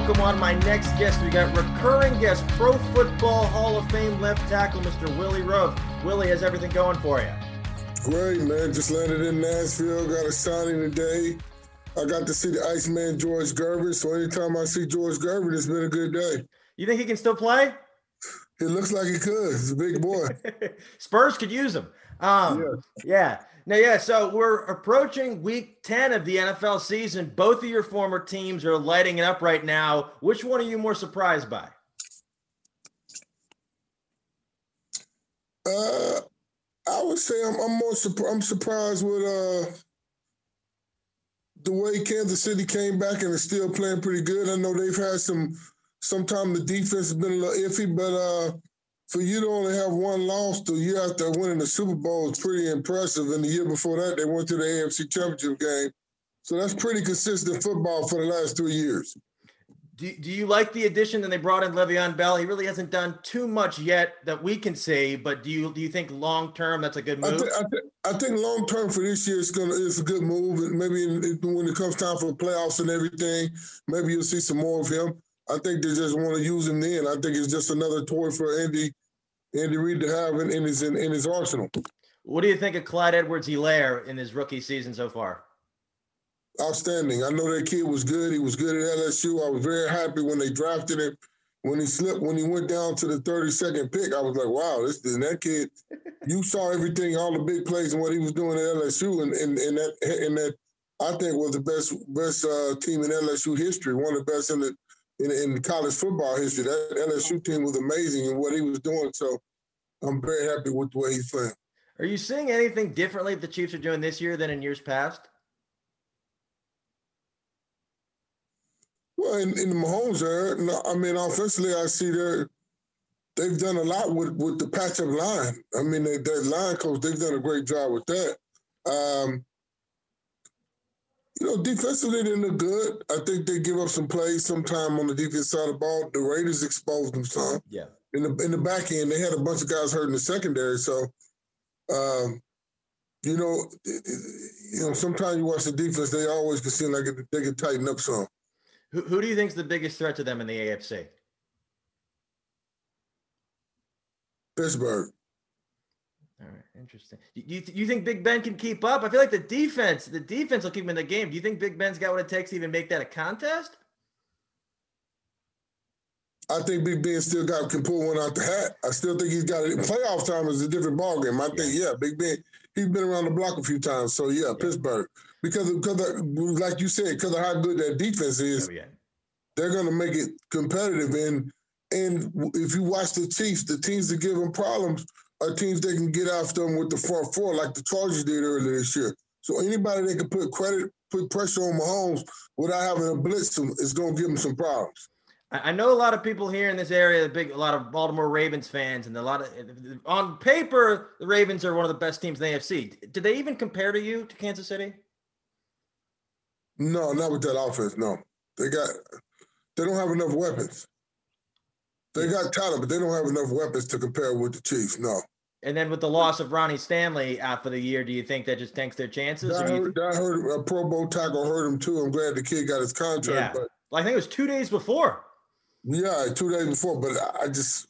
welcome on my next guest. We got recurring guest, Pro Football Hall of Fame left tackle, Mr. Willie Roaf. Willie, has everything going for you? Great, man. Just landed in Nashville. Got a signing today. I got to see the Iceman George Gervin. So anytime I see George Gervin, it's been a good day. You think he can still play? It looks like he could. He's a big boy. Spurs could use him. Um, yeah. yeah. Now, yeah, so we're approaching week 10 of the NFL season. Both of your former teams are lighting it up right now. Which one are you more surprised by? Uh, I would say I'm, I'm more surprised. I'm surprised with uh, the way Kansas City came back and is still playing pretty good. I know they've had some. Sometimes the defense has been a little iffy, but uh, for you to only have one loss the year after winning the Super Bowl is pretty impressive. And the year before that, they went to the AFC Championship game. So that's pretty consistent football for the last three years. Do, do you like the addition that they brought in Le'Veon Bell? He really hasn't done too much yet that we can say, but do you do you think long term that's a good move? I, th- I, th- I think long term for this year it's gonna it's a good move. And maybe when it comes time for the playoffs and everything, maybe you'll see some more of him. I think they just want to use him then. I think it's just another toy for Andy Andy Reid to have in, in his in, in his arsenal. What do you think of Clyde Edwards Helaire in his rookie season so far? Outstanding. I know that kid was good. He was good at LSU. I was very happy when they drafted him. When he slipped, when he went down to the 32nd pick, I was like, wow, this and that kid, you saw everything, all the big plays and what he was doing at LSU. And, and, and that and that I think was the best best uh, team in LSU history, one of the best in the in, in college football history. That LSU team was amazing in what he was doing. So I'm very happy with the way he's playing. Are you seeing anything differently the Chiefs are doing this year than in years past? Well, in, in the Mahomes era, I mean, offensively, I see they they've done a lot with with the patch up line. I mean, they, their line coach, they've done a great job with that. Um, you know, defensively they look good. I think they give up some plays sometime on the defense side of the ball. The Raiders exposed them some. Yeah. In the in the back end, they had a bunch of guys hurt in the secondary. So, um, you know, you know, sometimes you watch the defense, they always can seem like they can tighten up some. Who who do you think is the biggest threat to them in the AFC? Pittsburgh. All right, interesting. You you think Big Ben can keep up? I feel like the defense, the defense will keep him in the game. Do you think Big Ben's got what it takes to even make that a contest? I think Big Ben still got can pull one out the hat. I still think he's got it. Playoff time is a different ballgame. I think, yeah, Big Ben, he's been around the block a few times. So yeah, yeah. Pittsburgh. Because because of, like you said, because of how good that defense is, oh, yeah. they're gonna make it competitive. And and if you watch the Chiefs, the teams that give them problems are teams that can get after them with the front four, like the Chargers did earlier this year. So anybody that can put credit, put pressure on Mahomes without having to blitz him is going to give him some problems. I know a lot of people here in this area, big a lot of Baltimore Ravens fans, and a lot of on paper, the Ravens are one of the best teams in the AFC. Did they even compare to you to Kansas City? No, not with that offense. No, they got they don't have enough weapons. They got talent, but they don't have enough weapons to compare with the Chiefs. No. And then with the loss of Ronnie Stanley out for the year, do you think that just tanks their chances? I heard, I heard a Pro Bowl tackle hurt him too. I'm glad the kid got his contract. Yeah. But well, I think it was two days before. Yeah, two days before. But I just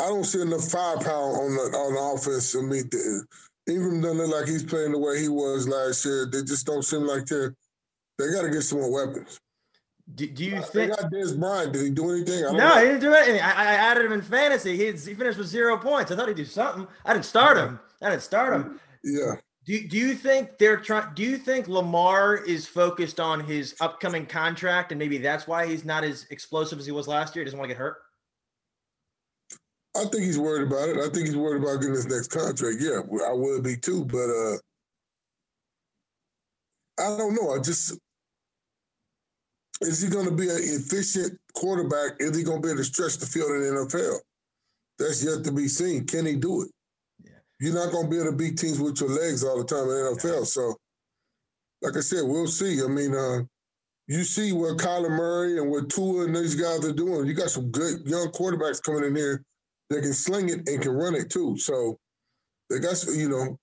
I don't see enough firepower on the on the offense. I mean, even doesn't look like he's playing the way he was last year. They just don't seem like they're. They got to get some more weapons. Do, do you think? got Dez Bryant. Did he do anything? no, know. he didn't do anything. I, I, added him in fantasy. He, he finished with zero points. I thought he'd do something. I didn't start him. I didn't start him. Yeah. Do, do you think they're trying? Do you think Lamar is focused on his upcoming contract, and maybe that's why he's not as explosive as he was last year? He doesn't want to get hurt. I think he's worried about it. I think he's worried about getting his next contract. Yeah, I would be too, but uh I don't know. I just is he going to be an efficient quarterback? Is he going to be able to stretch the field in the NFL? That's yet to be seen. Can he do it? Yeah. You're not going to be able to beat teams with your legs all the time in the NFL. Yeah. So, like I said, we'll see. I mean, uh, you see what Kyler Murray and what Tua and these guys are doing. You got some good young quarterbacks coming in here that can sling it and can run it too. So they got, you know,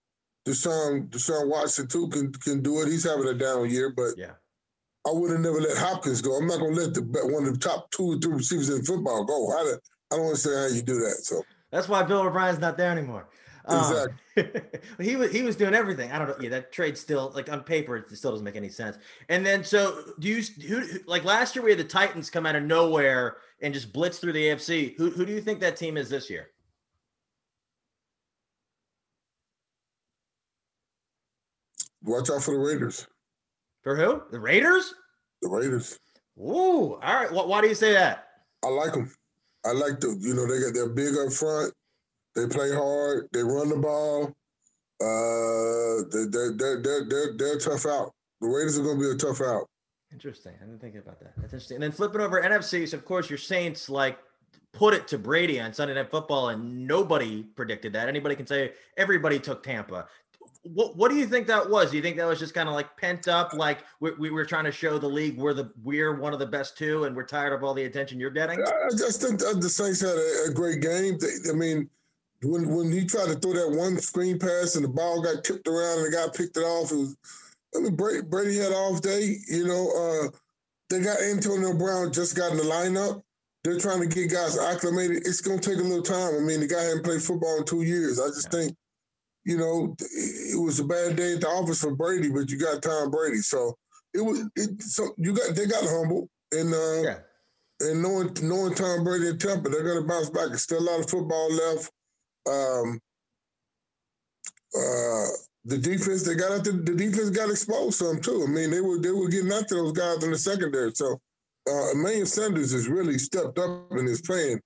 Deshaun Deshaun Watson too can can do it. He's having a down year, but yeah I would have never let Hopkins go. I'm not gonna let the one of the top two or three receivers in football go. I, I don't understand how you do that. So that's why Bill O'Brien's not there anymore. Exactly. Um, he was he was doing everything. I don't know. Yeah, that trade still like on paper it still doesn't make any sense. And then so do you who like last year we had the Titans come out of nowhere and just blitz through the AFC. Who who do you think that team is this year? Watch out for the Raiders. For who? The Raiders? The Raiders. Ooh, all right. Why do you say that? I like them. I like the, you know, they got they're big up front. They play hard. They run the ball. Uh, they they they they're, they're, they're tough out. The Raiders are going to be a tough out. Interesting. I didn't think about that. That's interesting. And then flipping over NFCs, of course, your Saints like put it to Brady on Sunday Night Football, and nobody predicted that. Anybody can say everybody took Tampa what what do you think that was? Do you think that was just kind of like pent up, like we, we were trying to show the league we're the we're one of the best two, and we're tired of all the attention you're getting? I just think the Saints had a, a great game. They, I mean, when when he tried to throw that one screen pass and the ball got tipped around and the guy picked it off, it was, I mean, Brady, Brady had off day. You know, uh, they got Antonio Brown just got in the lineup. They're trying to get guys acclimated. It's going to take a little time. I mean, the guy hadn't played football in two years. I just yeah. think you know, it was a bad day at the office for Brady, but you got Tom Brady. So it was it, so you got they got humble and uh yeah. and knowing knowing Tom Brady and Tampa, they're gonna bounce back. There's still a lot of football left. Um uh the defense they got after the defense got exposed some too. I mean, they were they were getting after those guys in the secondary. So uh Emmanuel Sanders has really stepped up in his playing.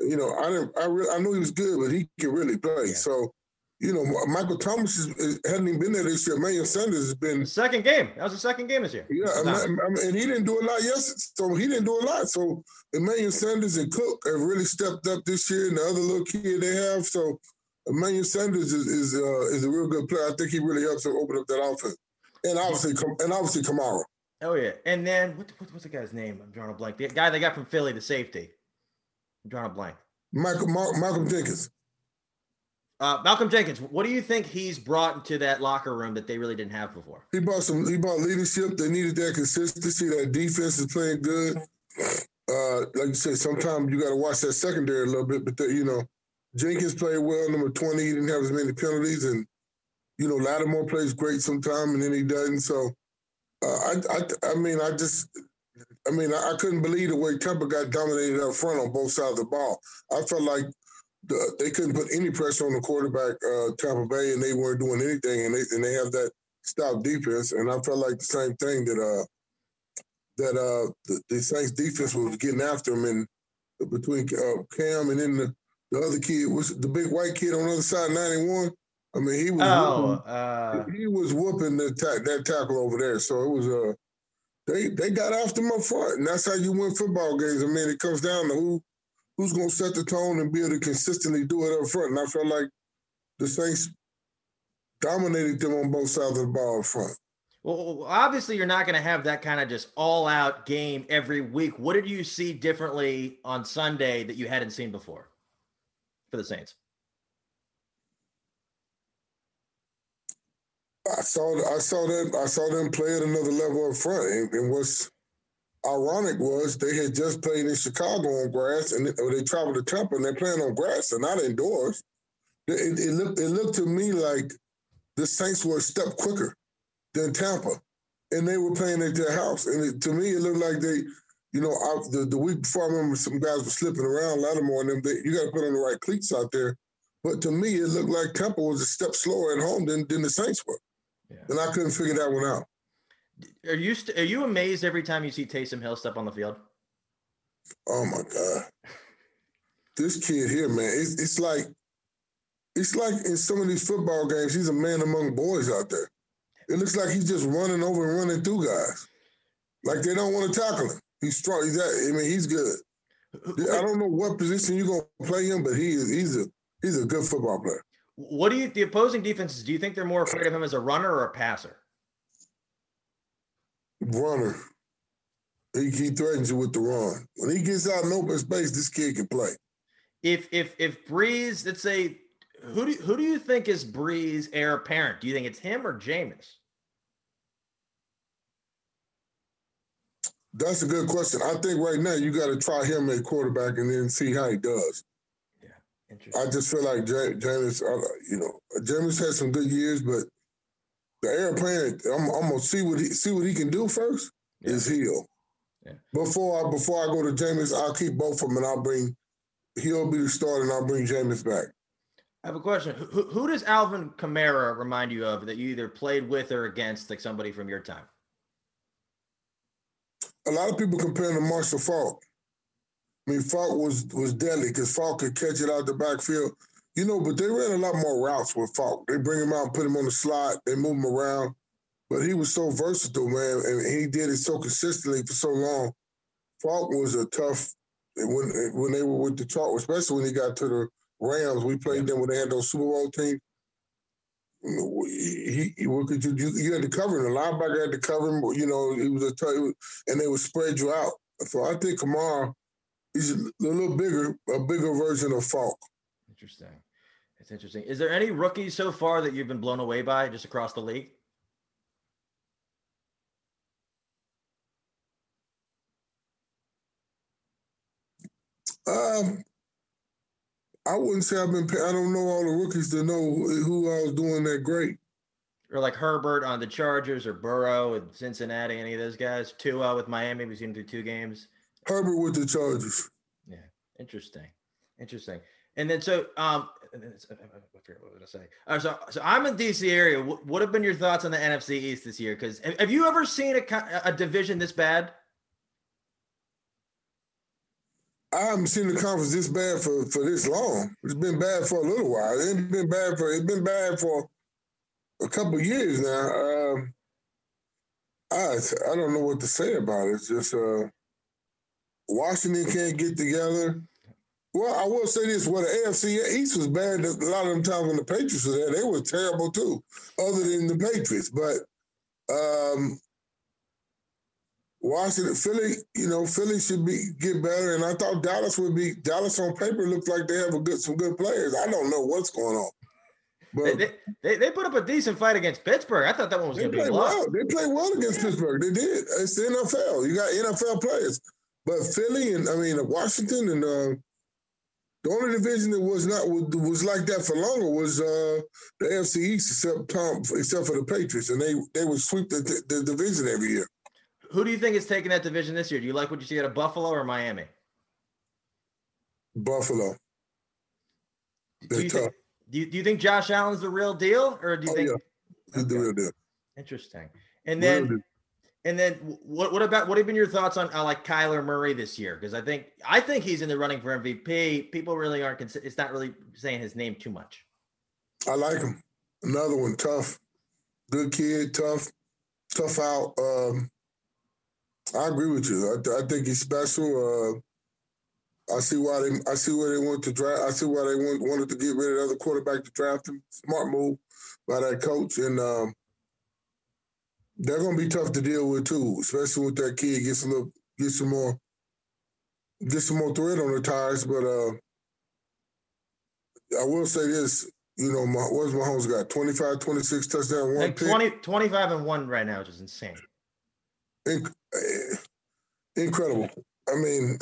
You know, I didn't I really I knew he was good, but he can really play. Yeah. So you know, Michael Thomas is, hadn't even been there this year. Emmanuel Sanders has been second game. That was the second game this year. Yeah, and he didn't do a lot yesterday. So he didn't do a lot. So Emmanuel Sanders and Cook have really stepped up this year, and the other little kid they have. So Emmanuel Sanders is is, uh, is a real good player. I think he really helps them open up that offense. And obviously, and obviously Kamara. Oh yeah, and then what, what's the guy's name? I'm drawing a blank. The guy they got from Philly, the safety. I'm drawing a blank. Michael Malcolm Jenkins. Uh, Malcolm Jenkins, what do you think he's brought into that locker room that they really didn't have before? He brought some. He brought leadership. They needed that consistency. That defense is playing good. Uh, like you said, sometimes you got to watch that secondary a little bit. But the, you know, Jenkins played well. Number twenty, he didn't have as many penalties, and you know, Lattimore plays great sometimes, and then he doesn't. So, uh, I, I, I mean, I just, I mean, I, couldn't believe the way Tampa got dominated up front on both sides of the ball. I felt like the, they couldn't put any pressure on the quarterback, uh, Tampa Bay, and they weren't doing anything, and they and they have that stop defense, and I felt like the same thing that uh that uh the, the Saints defense was getting after them, and between uh, Cam and then the, the other kid was the big white kid on the other side, ninety one. I mean, he was oh, whooping, uh, he was whooping the ta- that tackle over there. So it was a uh, they they got after him up front, and that's how you win football games. I mean, it comes down to who who's going to set the tone and be able to consistently do it up front. And I felt like the Saints dominated them on both sides of the ball up front. Well, obviously, you're not going to have that kind of just all out game every week. What did you see differently on Sunday that you hadn't seen before for the Saints? I saw I saw them I saw them play at another level up front, and, and what's ironic was they had just played in Chicago on grass, and they, they traveled to Tampa, and they're playing on grass and not indoors. It, it, looked it looked to me like the Saints were a step quicker than Tampa, and they were playing at their house. And it, to me, it looked like they, you know, I, the, the week before, I remember some guys were slipping around, Lattimore and them. They, you got to put on the right cleats out there. But to me, it looked like Tampa was a step slower at home than, than the Saints were. Yeah. And I couldn't figure that one out. Are you st- are you amazed every time you see Taysom Hill step on the field? Oh my god, this kid here, man, it's, it's like it's like in some of these football games, he's a man among boys out there. It looks like he's just running over and running through guys, like they don't want to tackle him. He's strong. He's that, I mean, he's good. I don't know what position you're gonna play him, but he is he's a he's a good football player. What do you the opposing defenses? Do you think they're more afraid of him as a runner or a passer? Runner. He, he threatens you with the run. When he gets out in open space, this kid can play. If if if Brees, let's say, who do who do you think is Brees' heir apparent? Do you think it's him or Jameis? That's a good question. I think right now you got to try him at quarterback and then see how he does. Yeah, interesting. I just feel like Jameis, uh, you know, Jameis had some good years, but the airplane. I'm, I'm, gonna see what he see what he can do first. Yeah. Is Hill. Yeah. Before I before I go to Jameis, I'll keep both of them and I'll bring he'll be the starter and I'll bring Jameis back. I have a question. Who, who does Alvin Kamara remind you of that you either played with or against, like somebody from your time? A lot of people compare him to Marshall Faulk. I mean, Faulk was was deadly because Faulk could catch it out the backfield. You know, but they ran a lot more routes with Faulk. They bring him out and put him on the slot. They move him around. But he was so versatile, man, and he did it so consistently for so long. Faulk was a tough when when they were with the chart, especially when he got to the Rams. We played them when they had those Super Bowl teams. He, he what could you, you you had to cover him. The linebacker had to cover him. You know, he was a tough, and they would spread you out. So I think Kamara, he's a little bigger, a bigger version of Faulk. Interesting. It's interesting. Is there any rookies so far that you've been blown away by just across the league? Um, I wouldn't say I've been. I don't know all the rookies to know who I was doing that great. Or like Herbert on the Chargers, or Burrow with Cincinnati. Any of those guys? Tua with Miami. We've seen through two games. Herbert with the Chargers. Yeah, interesting, interesting. And then so um, I forget what I was gonna say. Right, so so I'm in DC area. What, what have been your thoughts on the NFC East this year? Because have you ever seen a a division this bad? I haven't seen the conference this bad for, for this long. It's been bad for a little while. It's been bad for it's been bad for a couple years now. Um, I I don't know what to say about it. It's just uh, Washington can't get together. Well, I will say this: well, the AFC East was bad a lot of them times when the Patriots were there. They were terrible too, other than the Patriots. But um, Washington, Philly, you know, Philly should be get better, and I thought Dallas would be. Dallas on paper looked like they have a good some good players. I don't know what's going on. But they, they, they put up a decent fight against Pittsburgh. I thought that one was going to be well. They played well against Pittsburgh. They did. It's the NFL. You got NFL players, but Philly and I mean Washington and uh, the only division that was not was like that for longer was uh, the AFC East, except Tom, except for the Patriots, and they they would sweep the, the division every year who do you think is taking that division this year? Do you like what you see out of Buffalo or Miami? Buffalo. Do you, think, do you, do you think Josh Allen's the real deal, or do you oh, think yeah. he's okay. the real deal? Interesting. And then, and then, what what about what have been your thoughts on uh, like Kyler Murray this year? Because I think I think he's in the running for MVP. People really aren't. It's not really saying his name too much. I like him. Another one, tough, good kid, tough, tough out. Um, I agree with you. I, I think he's special. Uh, I see why they. I see why they want to draft. I see why they want, wanted to get rid of the other quarterback to draft him. Smart move by that coach, and um, they're going to be tough to deal with too, especially with that kid. Get some little, get some more, get some more thread on the tires. But uh, I will say this: you know, my, what's Mahomes got? 25, 26 touchdown, one like 20, 25 and one right now, which is insane incredible. I mean,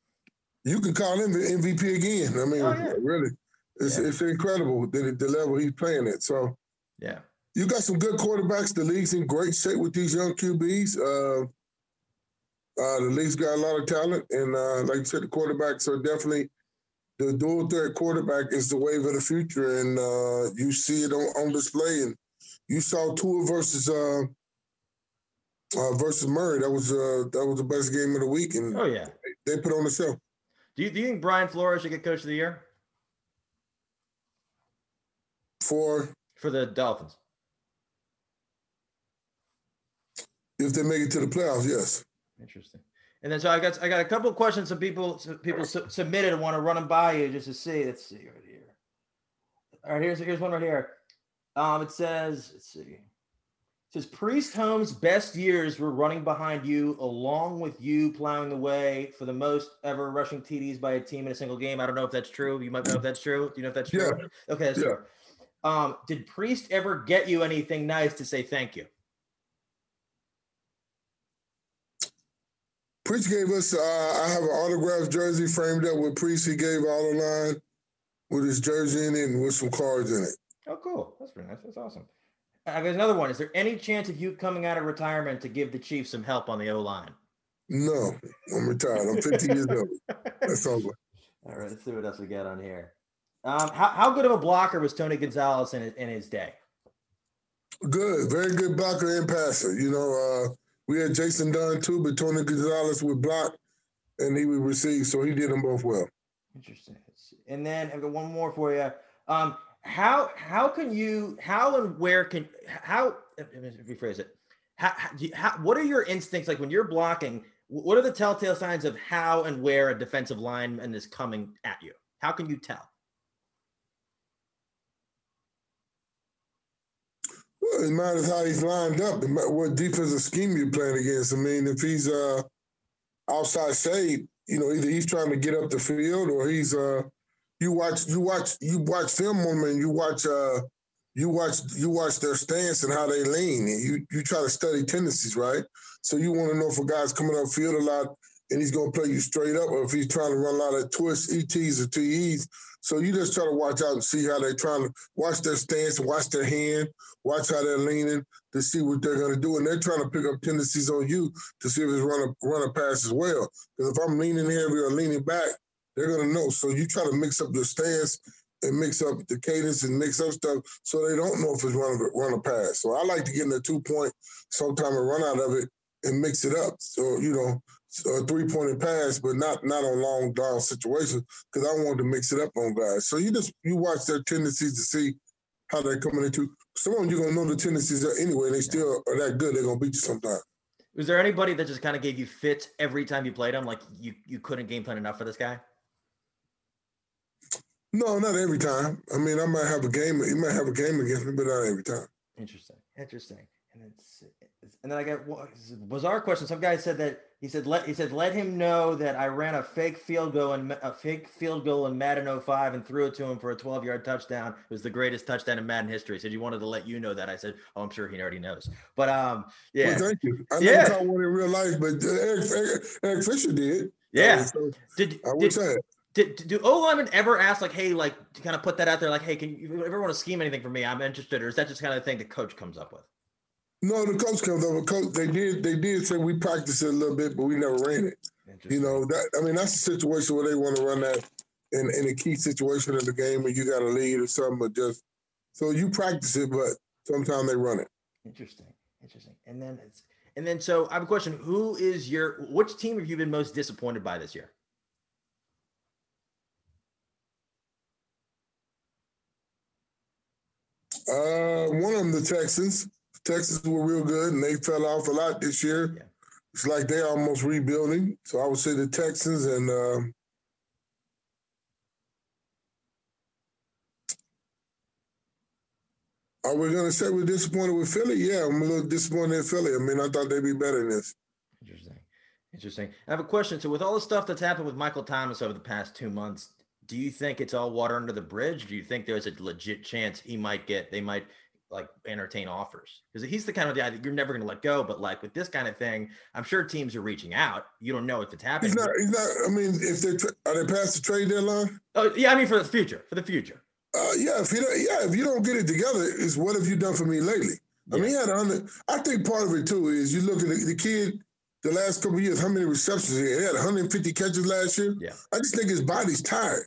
you can call him the MVP again. I mean, oh, yeah. really, it's yeah. it's incredible the, the level he's playing at. So, yeah, you got some good quarterbacks. The league's in great shape with these young QBs. Uh, uh, the league's got a lot of talent, and uh, like you said, the quarterbacks are definitely the dual threat quarterback is the wave of the future, and uh, you see it on, on display. And you saw Tua versus uh, uh, versus Murray. That was uh, that was the best game of the week, and oh yeah, they put on the show. Do you, do you think Brian Flores should get Coach of the Year for for the Dolphins? If they make it to the playoffs, yes. Interesting. And then so I got I got a couple of questions some people some people su- submitted and want to run them by you just to see. Let's see right here. All right, here's here's one right here. Um, it says let's see says Priest Holmes' best years were running behind you, along with you plowing the way for the most ever rushing TDs by a team in a single game. I don't know if that's true. You might know if that's true. Do you know if that's true? Yeah. Okay, that's yeah. true. Um, did Priest ever get you anything nice to say thank you? Priest gave us. Uh, I have an autographed jersey framed up with Priest. He gave all the line with his jersey in it and with some cards in it. Oh, cool. That's pretty nice. That's awesome. I got another one. Is there any chance of you coming out of retirement to give the Chiefs some help on the O line? No, I'm retired. I'm 50 years old. That's over. All right, let's see what else we got on here. Um, how, how good of a blocker was Tony Gonzalez in, in his day? Good, very good blocker and passer. You know, uh, we had Jason Dunn too, but Tony Gonzalez would block and he would receive, so he did them both well. Interesting. And then I've got one more for you. Um, how how can you how and where can how rephrase it how, how, what are your instincts like when you're blocking what are the telltale signs of how and where a defensive lineman is coming at you how can you tell it matters how he's lined up. What defensive scheme you're playing against? I mean if he's uh outside shade you know either he's trying to get up the field or he's uh you watch you watch you watch film on them and you watch uh you watch you watch their stance and how they lean. And you you try to study tendencies right? So you want to know if a guy's coming up field a lot and he's to play you straight up or if he's trying to run a lot of twists ets or tes so you just try to watch out and see how they're trying to watch their stance watch their hand watch how they're leaning to see what they're to do and they're trying to pick up tendencies on you to see if it's run a run a pass as well because if i'm leaning heavy or leaning back they're gonna know. So you try to mix up your stance and mix up the cadence and mix up stuff so they don't know if it's run a, run a pass. So I like to get in the two point sometime and run out of it and mix it up. So you know, a three pointed pass, but not not on long down situations because I wanted to mix it up on guys. So you just you watch their tendencies to see how they're coming into. Some of them you're gonna know the tendencies are anyway. They still are that good. They're gonna beat you sometime. Was there anybody that just kind of gave you fits every time you played them? Like you you couldn't game plan enough for this guy? No, not every time. I mean, I might have a game. He might have a game against me, but not every time. Interesting. Interesting. And it's, and then I got what, bizarre question. Some guy said that he said let he said let him know that I ran a fake field goal and a fake field goal in Madden 05 and threw it to him for a 12 yard touchdown. It was the greatest touchdown in Madden history. He said he wanted to let you know that. I said, oh, I'm sure he already knows. But um, yeah. Well, thank you. I never yeah. caught one in real life, but Eric, Eric, Eric Fisher did. Yeah. Uh, so did I wish did, I had. Did, do O linemen ever ask like, hey, like to kind of put that out there, like, hey, can you ever want to scheme anything for me? I'm interested, or is that just kind of the thing the coach comes up with? No, the coach comes over. coach. They did they did say we practiced it a little bit, but we never ran it. You know, that I mean that's a situation where they want to run that in, in a key situation of the game where you got a lead or something, but just so you practice it, but sometimes they run it. Interesting. Interesting. And then it's and then so I have a question. Who is your which team have you been most disappointed by this year? Uh, one of them, the Texans. Texans were real good, and they fell off a lot this year. Yeah. It's like they're almost rebuilding. So I would say the Texans and. Uh, Are we going to say we're disappointed with Philly? Yeah, I'm a little disappointed in Philly. I mean, I thought they'd be better than this. Interesting. Interesting. I have a question. So, with all the stuff that's happened with Michael Thomas over the past two months, do you think it's all water under the bridge? Do you think there's a legit chance he might get, they might like entertain offers? Because he's the kind of guy that you're never going to let go. But like with this kind of thing, I'm sure teams are reaching out. You don't know if it's happening. He's not, he's not, I mean, if they're, are they past the trade deadline? Oh, yeah. I mean, for the future, for the future. Uh, yeah, if you don't, yeah, if you don't get it together, is what have you done for me lately? Yeah. I mean, he had hundred. I think part of it too is you look at the, the kid. The last couple years, how many receptions he had? He had 150 catches last year. Yeah, I just think his body's tired.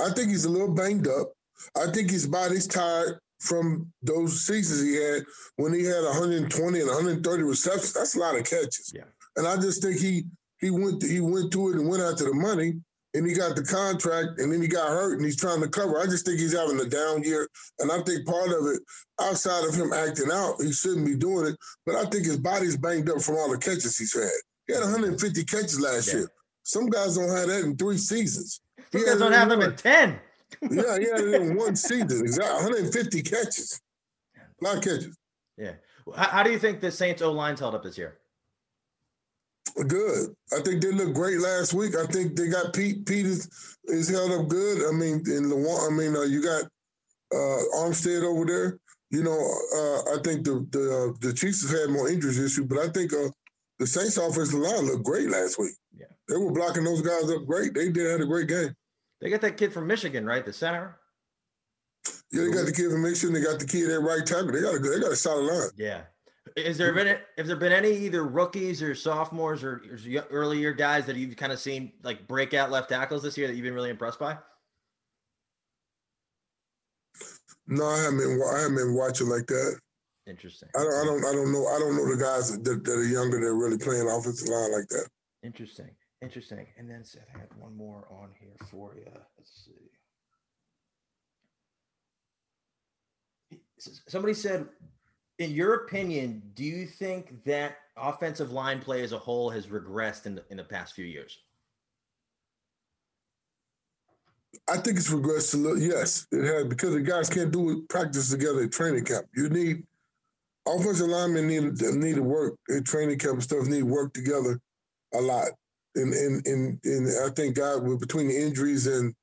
I think he's a little banged up. I think his body's tired from those seasons he had when he had 120 and 130 receptions. That's a lot of catches. Yeah. And I just think he he went to, he went to it and went after the money and he got the contract and then he got hurt and he's trying to cover. I just think he's having a down year. And I think part of it, outside of him acting out, he shouldn't be doing it. But I think his body's banged up from all the catches he's had. He had 150 catches last yeah. year. Some guys don't have that in three seasons. You guys don't have them in 10. Yeah, he had it in one season. Exactly. 150 catches. A lot of catches. Yeah. How, how do you think the Saints O line's held up this year? Good. I think they looked great last week. I think they got Peat. Peat is, is held up good. I mean, in the one, I mean, uh, you got uh, Armstead over there. You know, uh, I think the the uh, the Chiefs have had more injuries issue, but I think uh, the Saints offensive line looked great last week. Yeah. They were blocking those guys up great. They did had a great game. They got that kid from Michigan, right? The center. Yeah, they got the kid from Michigan. They got the kid at right tackle. They got a good, they got a solid line. Yeah. Is there been has there been any either rookies or sophomores or, or early year guys that you've kind of seen like breakout left tackles this year that you've been really impressed by? No, I haven't. Been, I haven't been watching like that. Interesting. I don't. I don't. I don't know. I don't know the guys that, that are younger that are really playing offensive line like that. Interesting. Interesting. And then Seth I had one more on here for you. Let's see. Somebody said, in your opinion, do you think that offensive line play as a whole has regressed in the, in the past few years? I think it's regressed a little. Yes, it has because the guys can't do it, practice together at training camp. You need offensive linemen need need to work at training camp stuff. Need to work together a lot. And and and, and I think God between the injuries and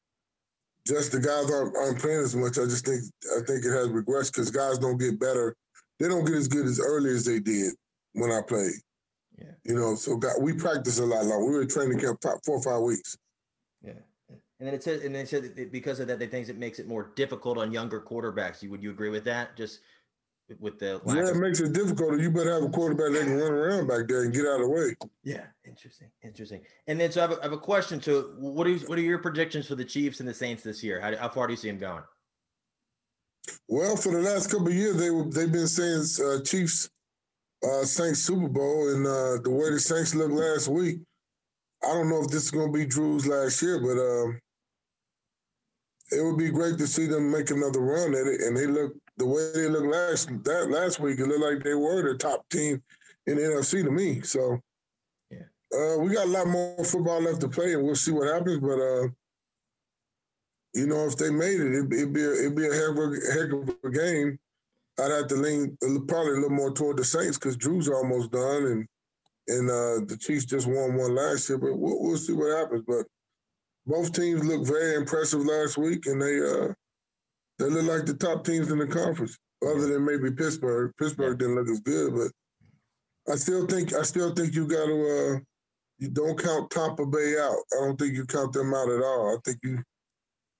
just the guys aren't, aren't playing as much. I just think I think it has regressed because guys don't get better. They don't get as good as early as they did when I played. Yeah. You know, so God, we practice a lot long. We were training camp four or five weeks. Yeah. And then it said, and they said because of that, they think it makes it more difficult on younger quarterbacks. You would you agree with that? Just with the yeah, it makes it difficult. You better have a quarterback that can run around back there and get out of the way. Yeah, interesting, interesting. And then so I have a, I have a question. So what are what are your predictions for the Chiefs and the Saints this year? How, how far do you see them going? Well, for the last couple of years, they they've been saying uh, Chiefs uh, Saints Super Bowl, and uh, the way the Saints looked last week, I don't know if this is going to be Drew's last year, but um, it would be great to see them make another run at it. And they look the way they looked last that last week. It looked like they were the top team in the NFC to me. So yeah, uh, we got a lot more football left to play, and we'll see what happens. But uh, you know, if they made it, it'd, it'd be a, it'd be a heck, of a heck of a game. I'd have to lean probably a little more toward the Saints because Drew's almost done, and and uh, the Chiefs just won one last year. But we'll, we'll see what happens. But both teams looked very impressive last week, and they uh, they look like the top teams in the conference, other than maybe Pittsburgh. Pittsburgh didn't look as good, but I still think I still think you got to uh, you don't count Tampa Bay out. I don't think you count them out at all. I think you.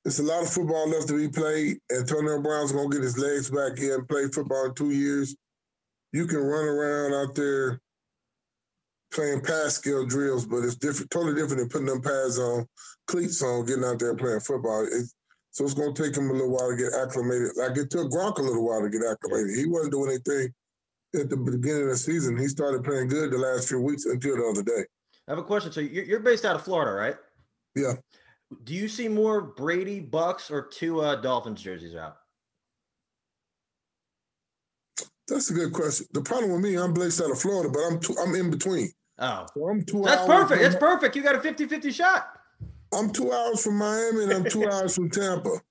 There's a lot of football left to be played. And Antonio Brown's gonna get his legs back here and play football in two years. You can run around out there playing pass skill drills, but it's different, totally different than putting them pads on, cleats on, getting out there playing football. It's, so it's going to take him a little while to get acclimated. Like it took Gronk a little while to get acclimated. He wasn't doing anything at the beginning of the season. He started playing good the last few weeks until the other day. I have a question. So you're based out of Florida, right? Yeah. Do you see more Brady Bucks or Tua uh, Dolphins jerseys out? That's a good question. The problem with me, I'm based out of Florida, but I'm two, I'm in between. Oh, so I'm two. That's perfect. That's perfect. You got a 50-50 shot. I'm two hours from Miami and I'm two hours from Tampa,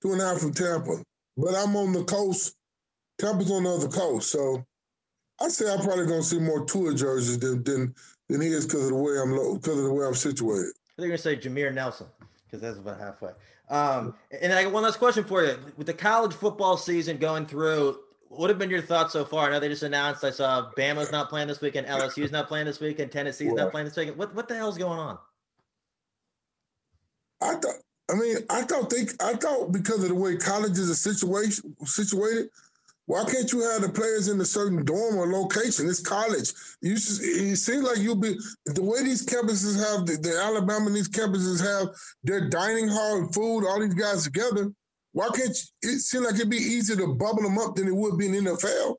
two and a half from Tampa. But I'm on the coast. Tampa's on the other coast, so I say I'm probably gonna see more Tua jerseys than than than he is because of the way I'm because of the way I'm situated. I think you're gonna say Jameer Nelson because that's about halfway. Um, and I got one last question for you. With the college football season going through, what have been your thoughts so far? I know they just announced. I saw Bama's not playing this weekend, LSU's not playing this weekend, Tennessee's not playing this weekend. What what the hell's going on? I thought. I mean, I thought they. I thought because of the way colleges are situation situated, why can't you have the players in a certain dorm or location? It's college. You should, it seems like you'll be the way these campuses have the, the Alabama and these campuses have their dining hall and food, all these guys together. Why can't you, it seem like it'd be easier to bubble them up than it would be in the NFL?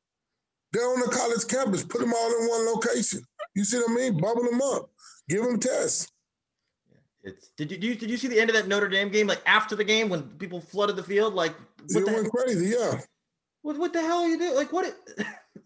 They're on the college campus. Put them all in one location. You see what I mean? Bubble them up. Give them tests. It's did you, did you did you see the end of that Notre Dame game? Like after the game when people flooded the field, like it went crazy. Yeah. What what the hell are you doing? Like what? It,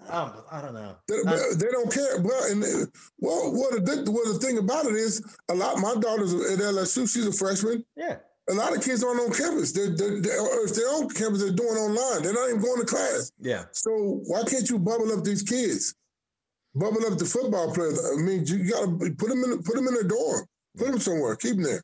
um, I don't know. They, they, don't care. Well, and they, well, what the what the thing about it is, a lot. My daughter's at LSU. She's a freshman. Yeah. A lot of kids aren't on campus. They're, they're, they're, if they're on campus, they're doing online. They're not even going to class. Yeah. So why can't you bubble up these kids? Bubble up the football players. I mean, you got to put them in put them in a dorm. Put them somewhere. Keep them there.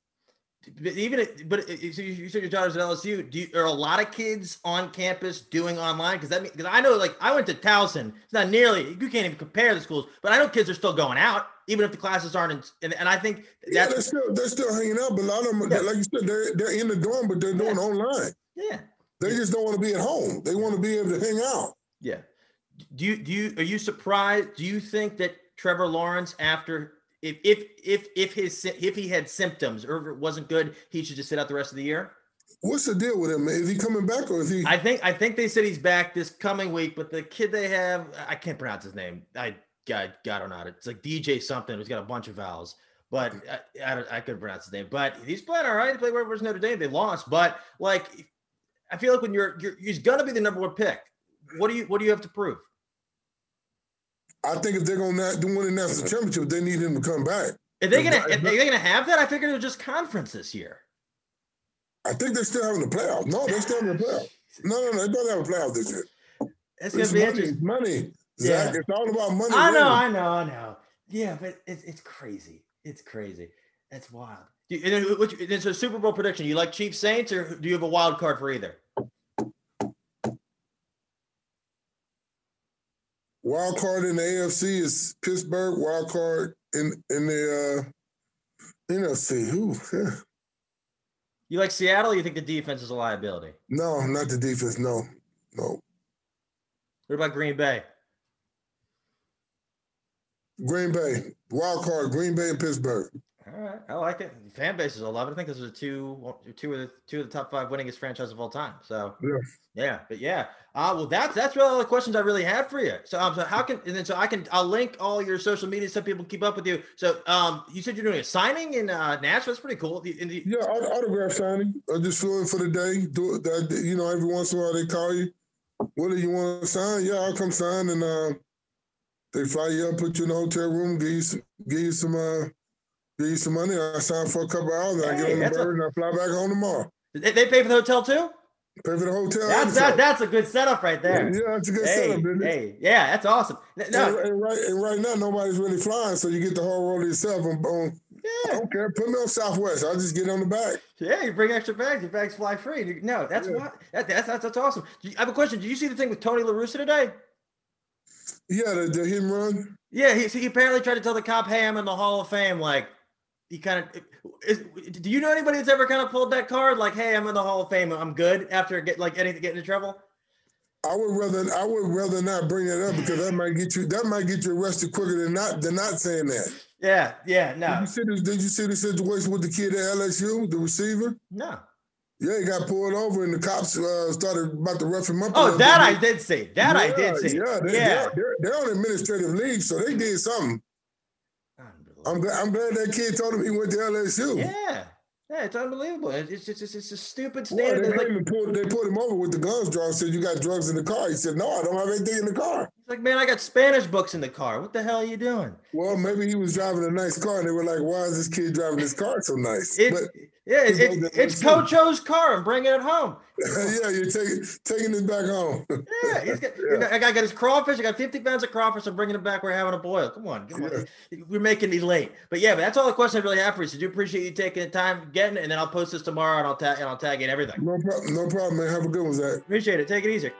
even but you said your daughter's at LSU. Do you, are a lot of kids on campus doing online? Because that because I know like I went to Towson. It's not nearly you can't even compare the schools, but I know kids are still going out even if the classes aren't. In, and, and I think yeah, they're still they're still hanging out, but a lot of them, yeah. like you said, they're they're in the dorm, but they're doing yeah. online. Yeah, they just don't want to be at home. They want to be able to hang out. Yeah. Do you do you are you surprised? Do you think that Trevor Lawrence after if if if if his if he had symptoms or if it wasn't good, he should just sit out the rest of the year. What's the deal with him? Is he coming back or is he? I think I think they said he's back this coming week, but the kid they have, I can't pronounce his name. I God, God or not, it's like DJ something. He's got a bunch of vowels, but I, I, I couldn't pronounce his name. But he's playing all right. He played versus Notre Dame. They lost, but like I feel like when you're, you're he's gonna be the number one pick. What do you what do you have to prove? I think if they're going to do win the national championship, they need him to come back. Are they gonna? Are they gonna have that? I figured it was just conference this year. I think they're still having the playoff. No, they're still having the playoff. No, no, no, they don't have a playoff this year. It's, it's gonna be money, money. Yeah. Zach, it's all about money. I know, I know, I know. Yeah, but it's it's crazy. It's crazy. It's wild. You, and then, which, it's a Super Bowl prediction. You like Chiefs Saints, or do you have a wild card for either? Wild card in the AFC is Pittsburgh. Wild card in in the uh, NFC. Who? Yeah. You like Seattle? you think the defense is a liability? No, not the defense. No, no. What about Green Bay? Green Bay. Wild card. Green Bay and Pittsburgh. All right, I like it. Fan bases will love it. I think this is a two, two of the two of the top five winningest franchise of all time. So yeah, yeah, but yeah. Uh, well, that's that's really all the questions I really had for you. So, um, so how can and then so I can I'll link all your social media so people keep up with you. So, um, you said you're doing a signing in uh, Nashville. That's pretty cool. The, the, yeah, autograph signing. I just fill in for the day. Do that. You know, every once in a while they call you. What do you want to sign? Yeah, I'll come sign, and uh, they fly you up, put you in the hotel room, give you some, give you some uh give you some money. I sign for a couple hours. Hey, I get on the bird a, and I fly back home tomorrow. They, they pay for the hotel too. Pay for the hotel. That's that, that's a good setup right there. Yeah, that's a good hey, setup, it? Hey, yeah, that's awesome. No, and, and, right, and right now nobody's really flying, so you get the whole roll yourself. On, on yeah. I don't care. Put me on Southwest. I'll just get on the back. Yeah, you bring extra bags. Your bags fly free. No, that's yeah. what. That, that's, that's that's awesome. I have a question. Did you see the thing with Tony La Russa today? Yeah, the, the hit run. Yeah, he, he apparently tried to tell the cop, "Hey, I'm in the Hall of Fame." Like, he kind of is, do you know anybody that's ever kind of pulled that card like hey i'm in the hall of fame i'm good after get like getting get into trouble I would rather I would rather not bring it up because that might get you that might get you arrested quicker than not than not saying that. Yeah, yeah, no. Did you see the, did you see the situation with the kid at LSU, the receiver? No. Yeah, he got pulled over and the cops uh, started about to rough him up. Oh, that I did see. That yeah, I did see. Yeah, they, yeah. They're, they're, they're on administrative leave, so they did something. I'm glad, I'm glad that kid told him he went to LSU. Yeah. Yeah, it's unbelievable. It's just it's, it's a stupid standard. Well, they, like, pulled, they pulled him over with the guns drawn. Said you got drugs in the car. He said, "No, I don't have anything in the car." Like, "Man, I got Spanish books in the car. What the hell are you doing?" Well, maybe he was driving a nice car, and they were like, "Why is this kid driving this car so nice?" It, but, yeah, it, it, it's Coach O's car. I'm bringing it home. yeah, you're taking taking it back home. yeah, he's got, yeah. I got his crawfish. I got 50 pounds of crawfish. I'm bringing it back. We're having a boil. Come on, come on. We're making me late. But yeah, but that's all the questions I really have for you. So I do appreciate you taking the time getting it, and then I'll post this tomorrow, and I'll tag and I'll tag in everything. No problem. No problem, man. Have a good one, Zach. Appreciate it. Take it easy.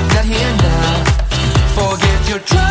We are young, let's be stupid